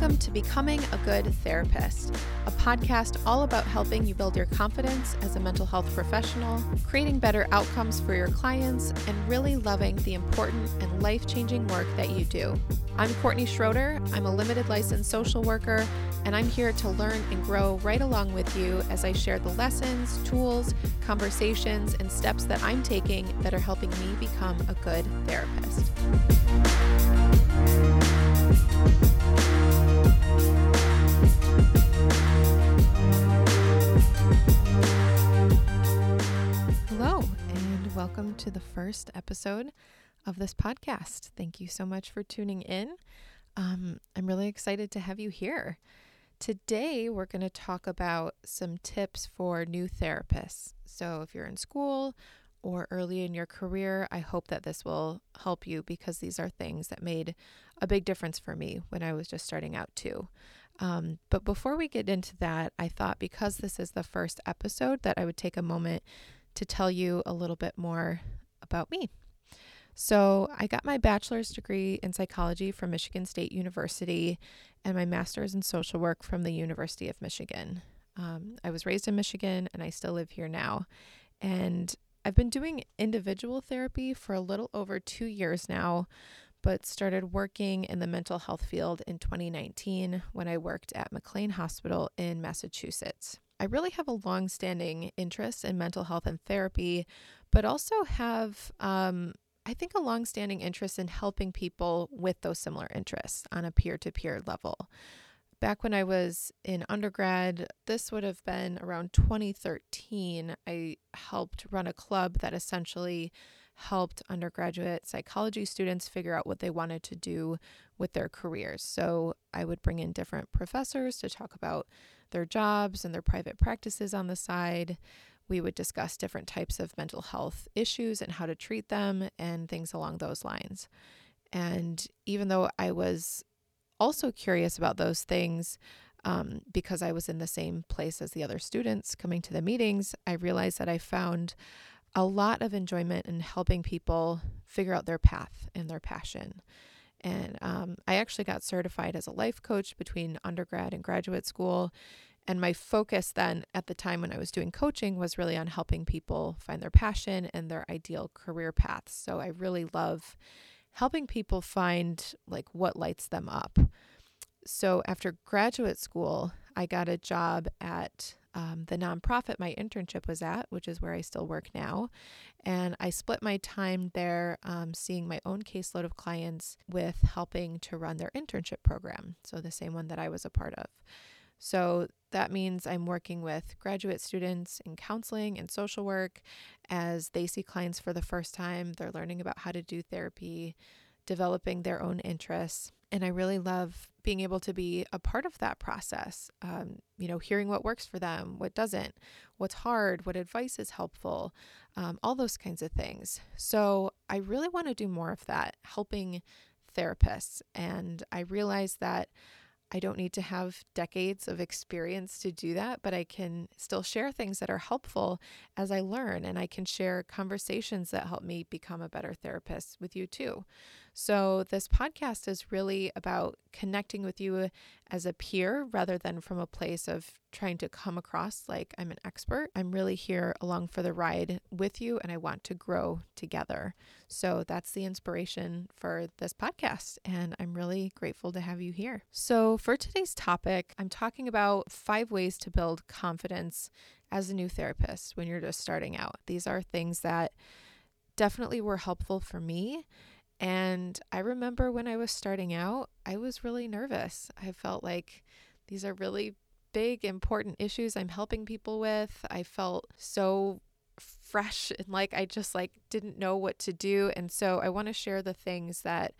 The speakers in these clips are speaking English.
Welcome to Becoming a Good Therapist, a podcast all about helping you build your confidence as a mental health professional, creating better outcomes for your clients, and really loving the important and life changing work that you do. I'm Courtney Schroder. I'm a limited licensed social worker, and I'm here to learn and grow right along with you as I share the lessons, tools, conversations, and steps that I'm taking that are helping me become a good therapist. Welcome to the first episode of this podcast. Thank you so much for tuning in. Um, I'm really excited to have you here. Today, we're going to talk about some tips for new therapists. So, if you're in school or early in your career, I hope that this will help you because these are things that made a big difference for me when I was just starting out, too. Um, but before we get into that, I thought because this is the first episode, that I would take a moment to tell you a little bit more about me. So, I got my bachelor's degree in psychology from Michigan State University and my master's in social work from the University of Michigan. Um, I was raised in Michigan and I still live here now. And I've been doing individual therapy for a little over two years now, but started working in the mental health field in 2019 when I worked at McLean Hospital in Massachusetts. I really have a long standing interest in mental health and therapy, but also have, um, I think, a long standing interest in helping people with those similar interests on a peer to peer level. Back when I was in undergrad, this would have been around 2013, I helped run a club that essentially helped undergraduate psychology students figure out what they wanted to do with their careers. So I would bring in different professors to talk about their jobs and their private practices on the side. We would discuss different types of mental health issues and how to treat them and things along those lines. And even though I was also curious about those things um, because I was in the same place as the other students coming to the meetings. I realized that I found a lot of enjoyment in helping people figure out their path and their passion. And um, I actually got certified as a life coach between undergrad and graduate school. And my focus then at the time when I was doing coaching was really on helping people find their passion and their ideal career paths. So I really love helping people find like what lights them up. So after graduate school, I got a job at um, the nonprofit my internship was at, which is where I still work now. And I split my time there um, seeing my own caseload of clients with helping to run their internship program. So the same one that I was a part of. So that means I'm working with graduate students in counseling and social work as they see clients for the first time. They're learning about how to do therapy, developing their own interests. And I really love being able to be a part of that process. Um, you know, hearing what works for them, what doesn't, what's hard, what advice is helpful, um, all those kinds of things. So I really want to do more of that, helping therapists. And I realize that I don't need to have decades of experience to do that, but I can still share things that are helpful as I learn, and I can share conversations that help me become a better therapist with you too. So, this podcast is really about connecting with you as a peer rather than from a place of trying to come across like I'm an expert. I'm really here along for the ride with you and I want to grow together. So, that's the inspiration for this podcast. And I'm really grateful to have you here. So, for today's topic, I'm talking about five ways to build confidence as a new therapist when you're just starting out. These are things that definitely were helpful for me and I remember when I was starting out, I was really nervous. I felt like these are really big, important issues I'm helping people with. I felt so fresh and like I just like didn't know what to do. And so I want to share the things that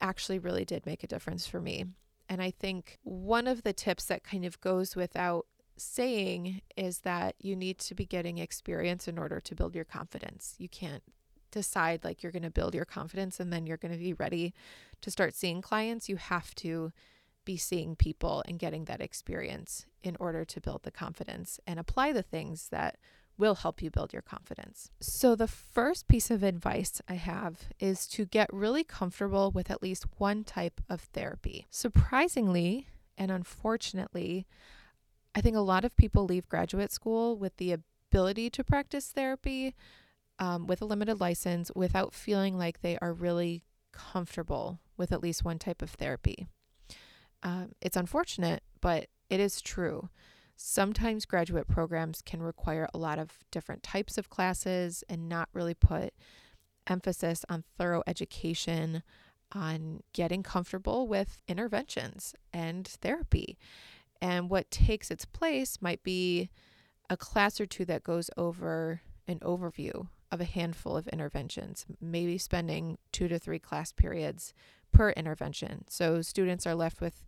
actually really did make a difference for me. And I think one of the tips that kind of goes without saying is that you need to be getting experience in order to build your confidence. You can't decide like you're going to build your confidence and then you're going to be ready to start seeing clients, you have to be seeing people and getting that experience in order to build the confidence and apply the things that will help you build your confidence. So, the first piece of advice I have is to get really comfortable with at least one type of therapy. Surprisingly and unfortunately, I think a lot of people leave graduate school with the ability to practice therapy um, with a limited license without feeling like they are really comfortable with at least one type of therapy. Um, it's unfortunate, but it is true. Sometimes graduate programs can require a lot of different types of classes and not really put emphasis on thorough education, on getting comfortable with interventions and therapy. And what takes its place might be a class or two that goes over an overview of a handful of interventions, maybe spending two to three class periods per intervention. So students are left with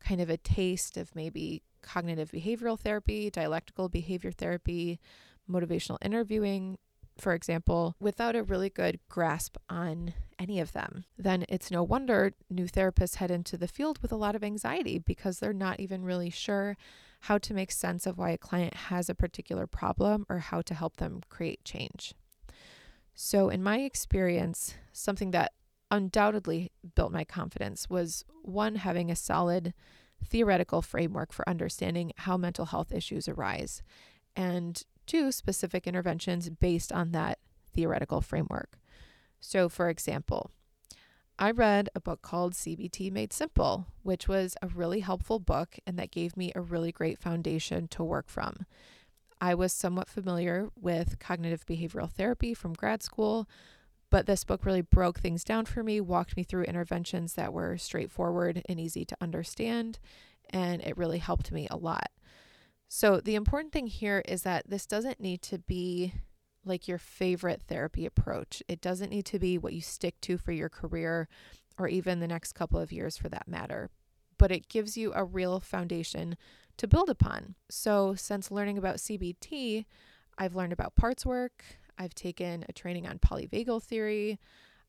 kind of a taste of maybe cognitive behavioral therapy, dialectical behavior therapy, motivational interviewing, for example, without a really good grasp on any of them, then it's no wonder new therapists head into the field with a lot of anxiety because they're not even really sure how to make sense of why a client has a particular problem or how to help them create change. So, in my experience, something that undoubtedly built my confidence was one, having a solid theoretical framework for understanding how mental health issues arise, and two, specific interventions based on that theoretical framework. So, for example, I read a book called CBT Made Simple, which was a really helpful book and that gave me a really great foundation to work from. I was somewhat familiar with cognitive behavioral therapy from grad school, but this book really broke things down for me, walked me through interventions that were straightforward and easy to understand, and it really helped me a lot. So, the important thing here is that this doesn't need to be like your favorite therapy approach. It doesn't need to be what you stick to for your career or even the next couple of years for that matter, but it gives you a real foundation to build upon. So, since learning about CBT, I've learned about parts work, I've taken a training on polyvagal theory.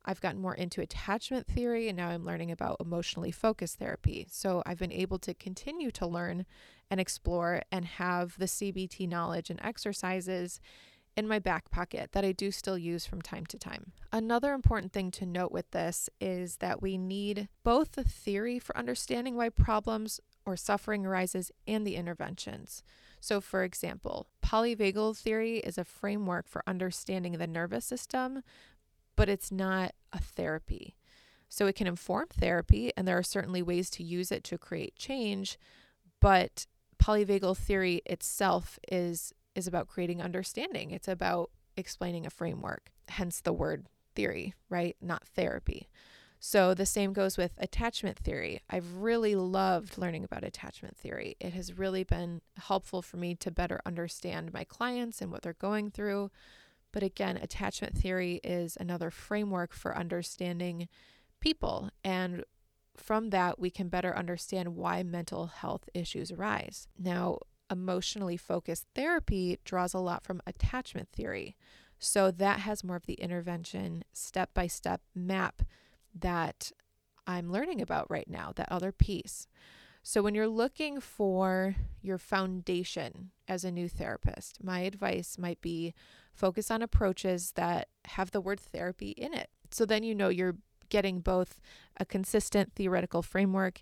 I've gotten more into attachment theory, and now I'm learning about emotionally focused therapy. So I've been able to continue to learn and explore and have the CBT knowledge and exercises in my back pocket that I do still use from time to time. Another important thing to note with this is that we need both the theory for understanding why problems or suffering arises and the interventions. So, for example, polyvagal theory is a framework for understanding the nervous system, but it's not a therapy. So, it can inform therapy, and there are certainly ways to use it to create change, but polyvagal theory itself is is about creating understanding. It's about explaining a framework, hence the word theory, right? Not therapy. So the same goes with attachment theory. I've really loved learning about attachment theory. It has really been helpful for me to better understand my clients and what they're going through. But again, attachment theory is another framework for understanding people. And from that, we can better understand why mental health issues arise. Now, emotionally focused therapy draws a lot from attachment theory. So that has more of the intervention, step by step map that I'm learning about right now, that other piece. So, when you're looking for your foundation as a new therapist, my advice might be focus on approaches that have the word therapy in it. So then you know you're getting both a consistent theoretical framework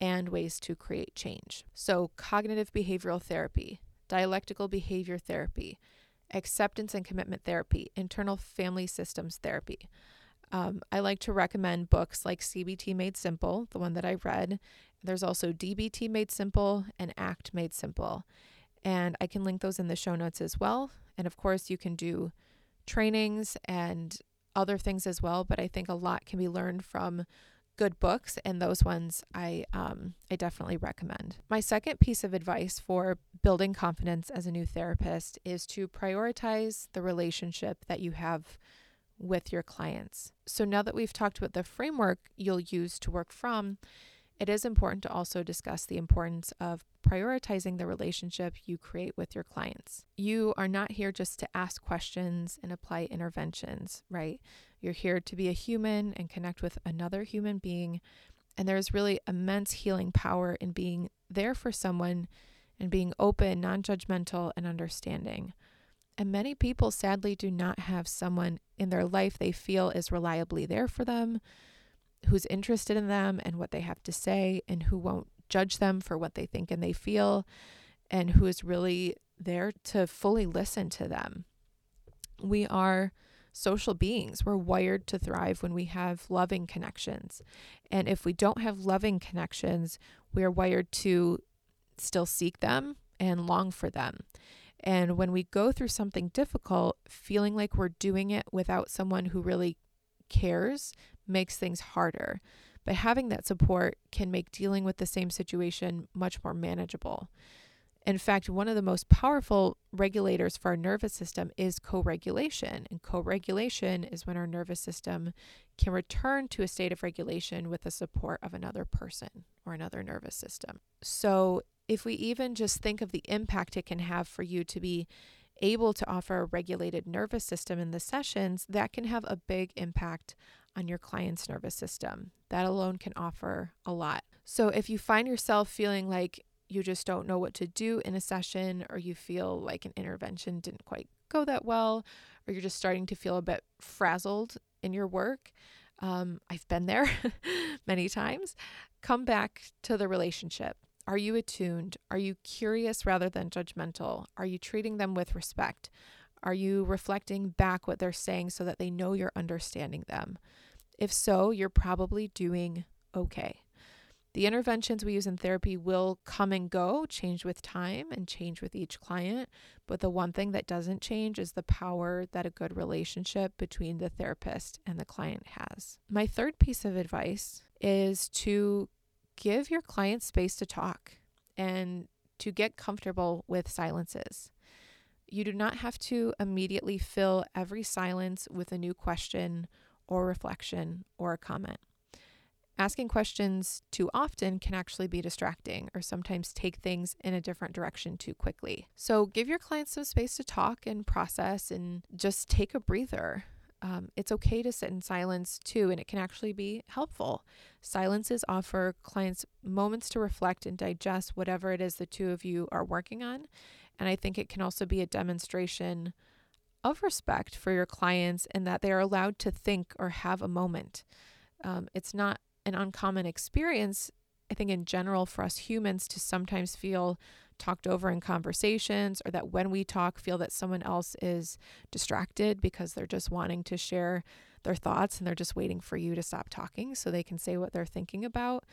and ways to create change. So, cognitive behavioral therapy, dialectical behavior therapy, acceptance and commitment therapy, internal family systems therapy. Um, I like to recommend books like CBT Made Simple, the one that I read. There's also DBT Made Simple and ACT Made Simple. And I can link those in the show notes as well. And of course, you can do trainings and other things as well. But I think a lot can be learned from good books, and those ones I um, I definitely recommend. My second piece of advice for building confidence as a new therapist is to prioritize the relationship that you have with your clients. So now that we've talked about the framework you'll use to work from, it is important to also discuss the importance of prioritizing the relationship you create with your clients. You are not here just to ask questions and apply interventions, right? You're here to be a human and connect with another human being. And there's really immense healing power in being there for someone and being open, non judgmental, and understanding. And many people sadly do not have someone in their life they feel is reliably there for them, who's interested in them and what they have to say, and who won't judge them for what they think and they feel, and who is really there to fully listen to them. We are social beings. We're wired to thrive when we have loving connections. And if we don't have loving connections, we are wired to still seek them and long for them. And when we go through something difficult, feeling like we're doing it without someone who really cares makes things harder. But having that support can make dealing with the same situation much more manageable. In fact, one of the most powerful regulators for our nervous system is co regulation. And co regulation is when our nervous system can return to a state of regulation with the support of another person or another nervous system. So, if we even just think of the impact it can have for you to be able to offer a regulated nervous system in the sessions, that can have a big impact on your client's nervous system. That alone can offer a lot. So, if you find yourself feeling like you just don't know what to do in a session, or you feel like an intervention didn't quite go that well, or you're just starting to feel a bit frazzled in your work, um, I've been there many times. Come back to the relationship. Are you attuned? Are you curious rather than judgmental? Are you treating them with respect? Are you reflecting back what they're saying so that they know you're understanding them? If so, you're probably doing okay. The interventions we use in therapy will come and go, change with time and change with each client. But the one thing that doesn't change is the power that a good relationship between the therapist and the client has. My third piece of advice is to give your client space to talk and to get comfortable with silences. You do not have to immediately fill every silence with a new question or reflection or a comment. Asking questions too often can actually be distracting or sometimes take things in a different direction too quickly. So give your clients some space to talk and process and just take a breather. Um, it's okay to sit in silence too, and it can actually be helpful. Silences offer clients moments to reflect and digest whatever it is the two of you are working on. And I think it can also be a demonstration of respect for your clients and that they are allowed to think or have a moment. Um, it's not an uncommon experience, I think, in general, for us humans to sometimes feel talked over in conversations or that when we talk, feel that someone else is distracted because they're just wanting to share their thoughts and they're just waiting for you to stop talking so they can say what they're thinking about.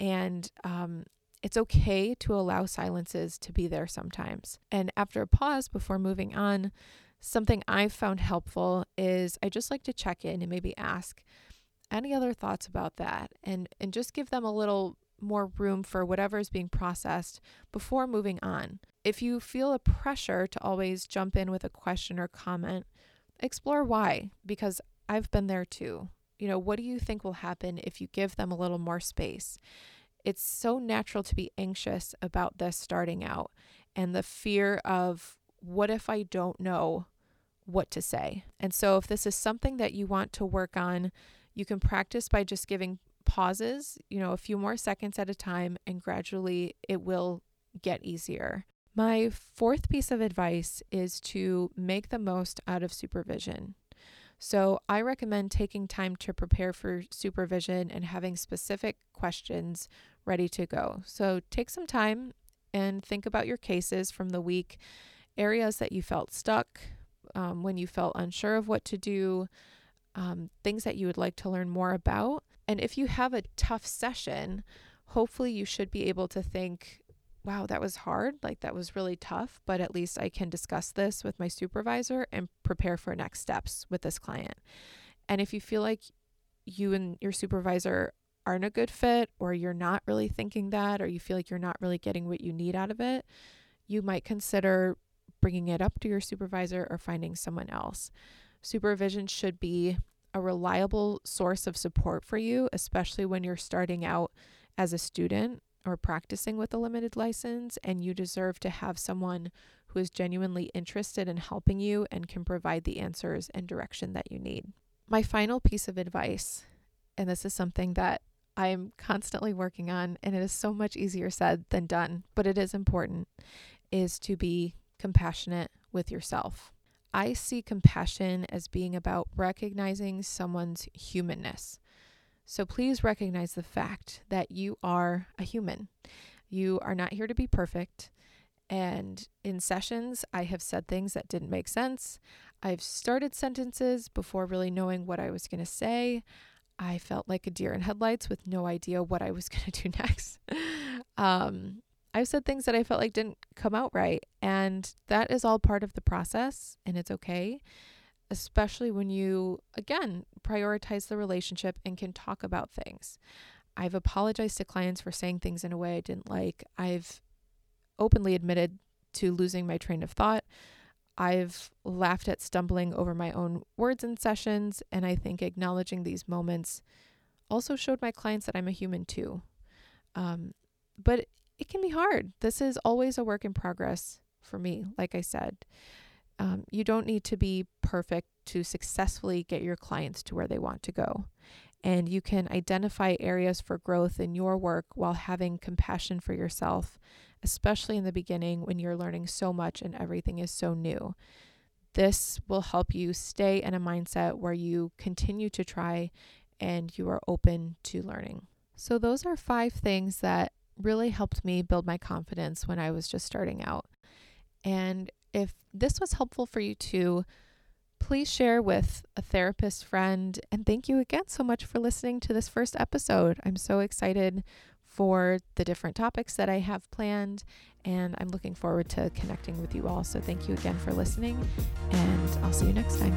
And um, it's okay to allow silences to be there sometimes. And after a pause before moving on, something I've found helpful is I just like to check in and maybe ask, any other thoughts about that and and just give them a little more room for whatever is being processed before moving on. If you feel a pressure to always jump in with a question or comment, explore why because I've been there too. You know, what do you think will happen if you give them a little more space? It's so natural to be anxious about this starting out and the fear of what if I don't know what to say? And so, if this is something that you want to work on, you can practice by just giving pauses, you know, a few more seconds at a time, and gradually it will get easier. My fourth piece of advice is to make the most out of supervision. So, I recommend taking time to prepare for supervision and having specific questions ready to go. So, take some time and think about your cases from the week, areas that you felt stuck, um, when you felt unsure of what to do, um, things that you would like to learn more about. And if you have a tough session, hopefully you should be able to think, wow, that was hard. Like that was really tough, but at least I can discuss this with my supervisor and prepare for next steps with this client. And if you feel like you and your supervisor aren't a good fit, or you're not really thinking that, or you feel like you're not really getting what you need out of it, you might consider bringing it up to your supervisor or finding someone else. Supervision should be a reliable source of support for you, especially when you're starting out as a student or practicing with a limited license, and you deserve to have someone who is genuinely interested in helping you and can provide the answers and direction that you need. My final piece of advice, and this is something that I'm constantly working on, and it is so much easier said than done, but it is important, is to be compassionate with yourself. I see compassion as being about recognizing someone's humanness. So please recognize the fact that you are a human. You are not here to be perfect. And in sessions, I have said things that didn't make sense. I've started sentences before really knowing what I was going to say. I felt like a deer in headlights with no idea what I was going to do next. um, I've said things that I felt like didn't come out right. And that is all part of the process, and it's okay, especially when you, again, prioritize the relationship and can talk about things. I've apologized to clients for saying things in a way I didn't like. I've openly admitted to losing my train of thought. I've laughed at stumbling over my own words in sessions, and I think acknowledging these moments also showed my clients that I'm a human too. Um, but it can be hard. This is always a work in progress for me, like I said. Um, you don't need to be perfect to successfully get your clients to where they want to go. And you can identify areas for growth in your work while having compassion for yourself especially in the beginning when you're learning so much and everything is so new. This will help you stay in a mindset where you continue to try and you are open to learning. So, those are five things that really helped me build my confidence when I was just starting out. And if this was helpful for you too, please share with a therapist friend. And thank you again so much for listening to this first episode. I'm so excited for the different topics that I have planned. And I'm looking forward to connecting with you all. So thank you again for listening, and I'll see you next time.